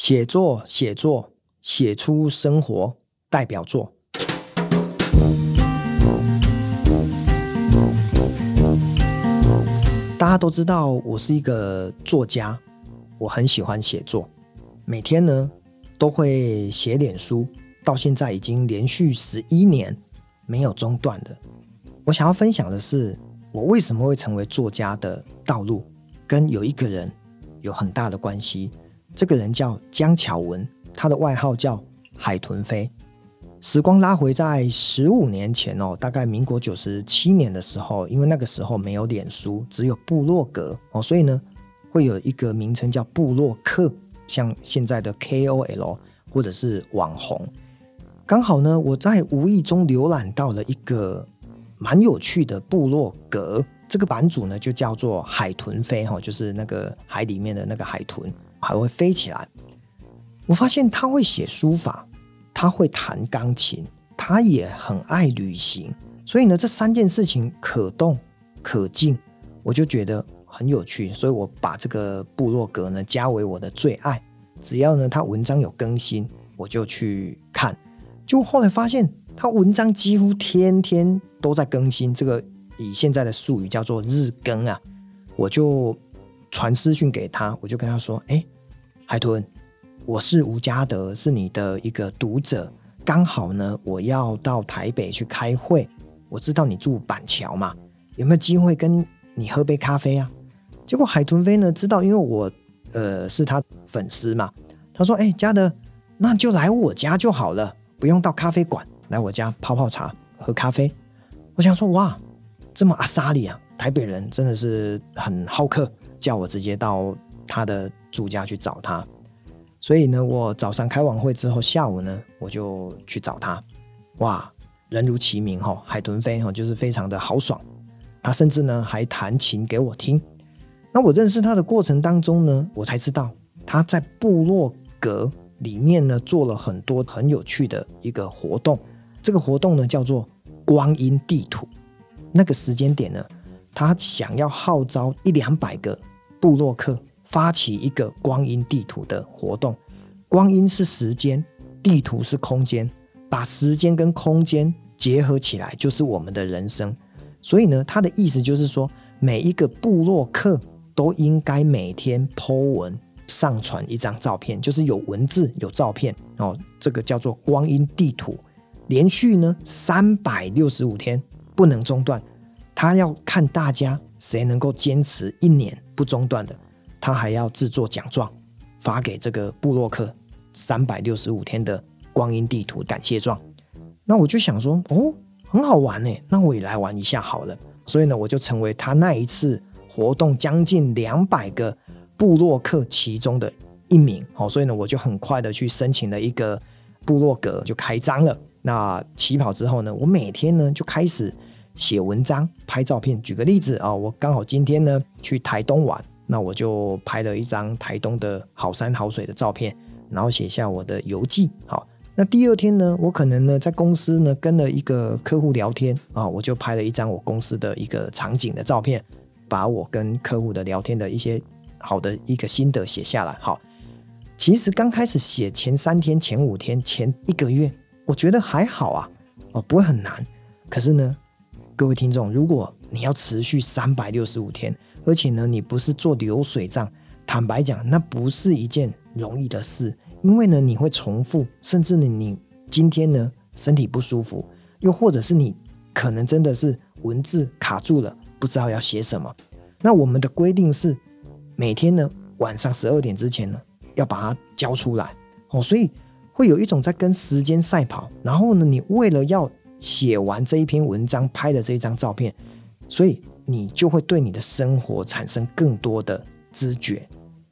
写作，写作，写出生活代表作。大家都知道我是一个作家，我很喜欢写作，每天呢都会写点书，到现在已经连续十一年没有中断的。我想要分享的是，我为什么会成为作家的道路，跟有一个人有很大的关系。这个人叫江巧文，他的外号叫海豚飞。时光拉回在十五年前哦，大概民国九十七年的时候，因为那个时候没有脸书，只有部落格哦，所以呢会有一个名称叫部落客，像现在的 KOL 或者是网红。刚好呢，我在无意中浏览到了一个蛮有趣的部落格，这个版主呢就叫做海豚飞哈，就是那个海里面的那个海豚。还会飞起来。我发现他会写书法，他会弹钢琴，他也很爱旅行。所以呢，这三件事情可动可静，我就觉得很有趣。所以我把这个部落格呢加为我的最爱。只要呢他文章有更新，我就去看。就后来发现他文章几乎天天都在更新，这个以现在的术语叫做日更啊，我就。传私讯给他，我就跟他说：“哎，海豚，我是吴家德，是你的一个读者。刚好呢，我要到台北去开会。我知道你住板桥嘛，有没有机会跟你喝杯咖啡啊？”结果海豚飞呢知道，因为我呃是他粉丝嘛，他说：“哎，家德，那就来我家就好了，不用到咖啡馆，来我家泡泡茶，喝咖啡。”我想说：“哇，这么阿莎里啊，台北人真的是很好客。”叫我直接到他的住家去找他，所以呢，我早上开完会之后，下午呢，我就去找他。哇，人如其名哈，海豚飞哈，就是非常的豪爽。他甚至呢还弹琴给我听。那我认识他的过程当中呢，我才知道他在部落格里面呢做了很多很有趣的一个活动。这个活动呢叫做光阴地图。那个时间点呢，他想要号召一两百个。部落客发起一个光阴地图的活动，光阴是时间，地图是空间，把时间跟空间结合起来，就是我们的人生。所以呢，他的意思就是说，每一个部落客都应该每天 po 文，上传一张照片，就是有文字有照片哦。这个叫做光阴地图，连续呢三百六十五天不能中断。他要看大家谁能够坚持一年不中断的，他还要制作奖状发给这个部落客三百六十五天的光阴地图感谢状。那我就想说，哦，很好玩呢，那我也来玩一下好了。所以呢，我就成为他那一次活动将近两百个部落客其中的一名。好，所以呢，我就很快的去申请了一个部落格，就开张了。那起跑之后呢，我每天呢就开始。写文章、拍照片。举个例子啊，我刚好今天呢去台东玩，那我就拍了一张台东的好山好水的照片，然后写下我的游记。好，那第二天呢，我可能呢在公司呢跟了一个客户聊天啊，我就拍了一张我公司的一个场景的照片，把我跟客户的聊天的一些好的一个心得写下来。好，其实刚开始写前三天、前五天、前一个月，我觉得还好啊，哦，不会很难。可是呢。各位听众，如果你要持续三百六十五天，而且呢，你不是做流水账，坦白讲，那不是一件容易的事，因为呢，你会重复，甚至呢，你今天呢身体不舒服，又或者是你可能真的是文字卡住了，不知道要写什么。那我们的规定是，每天呢晚上十二点之前呢要把它交出来哦，所以会有一种在跟时间赛跑，然后呢，你为了要写完这一篇文章，拍的这一张照片，所以你就会对你的生活产生更多的知觉。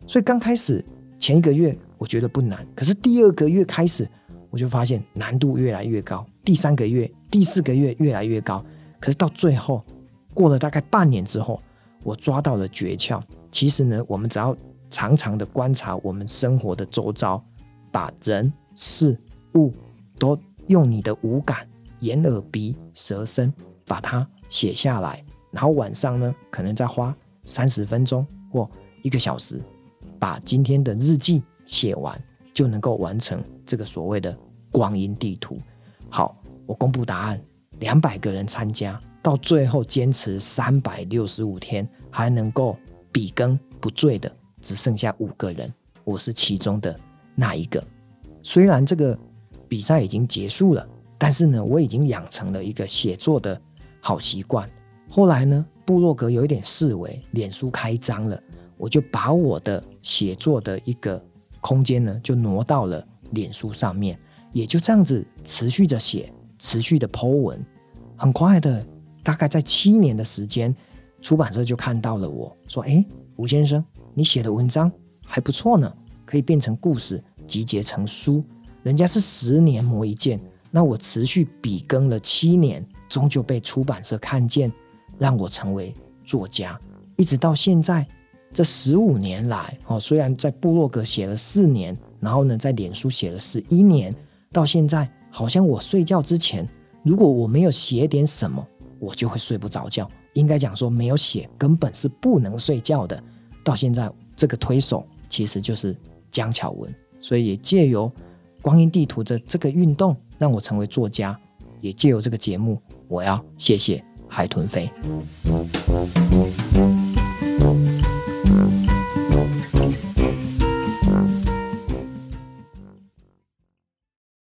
所以刚开始前一个月我觉得不难，可是第二个月开始我就发现难度越来越高，第三个月、第四个月越来越高，可是到最后过了大概半年之后，我抓到了诀窍。其实呢，我们只要常常的观察我们生活的周遭，把人事物都用你的五感。眼耳鼻舌身，把它写下来，然后晚上呢，可能再花三十分钟或一个小时，把今天的日记写完。就能够完成这个所谓的光阴地图。好，我公布答案，两百个人参加，到最后坚持三百六十五天，还能够笔耕不辍的，只剩下五个人，我是其中的那一个。虽然这个比赛已经结束了，但是呢，我已经养成了一个写作的好习惯。后来呢，部落格有一点式微，脸书开张了，我就把我的写作的一个空间呢，就挪到了脸书上面，也就这样子持续着写，持续的 po 文，很快的，大概在七年的时间，出版社就看到了我说：“哎，吴先生，你写的文章还不错呢，可以变成故事，集结成书。人家是十年磨一剑，那我持续笔耕了七年，终究被出版社看见。”让我成为作家，一直到现在这十五年来，哦，虽然在部落格写了四年，然后呢，在脸书写了十一年，到现在好像我睡觉之前，如果我没有写点什么，我就会睡不着觉。应该讲说，没有写根本是不能睡觉的。到现在这个推手其实就是江巧文，所以也借由光阴地图的这个运动，让我成为作家也借由这个节目我要谢谢海豚飞。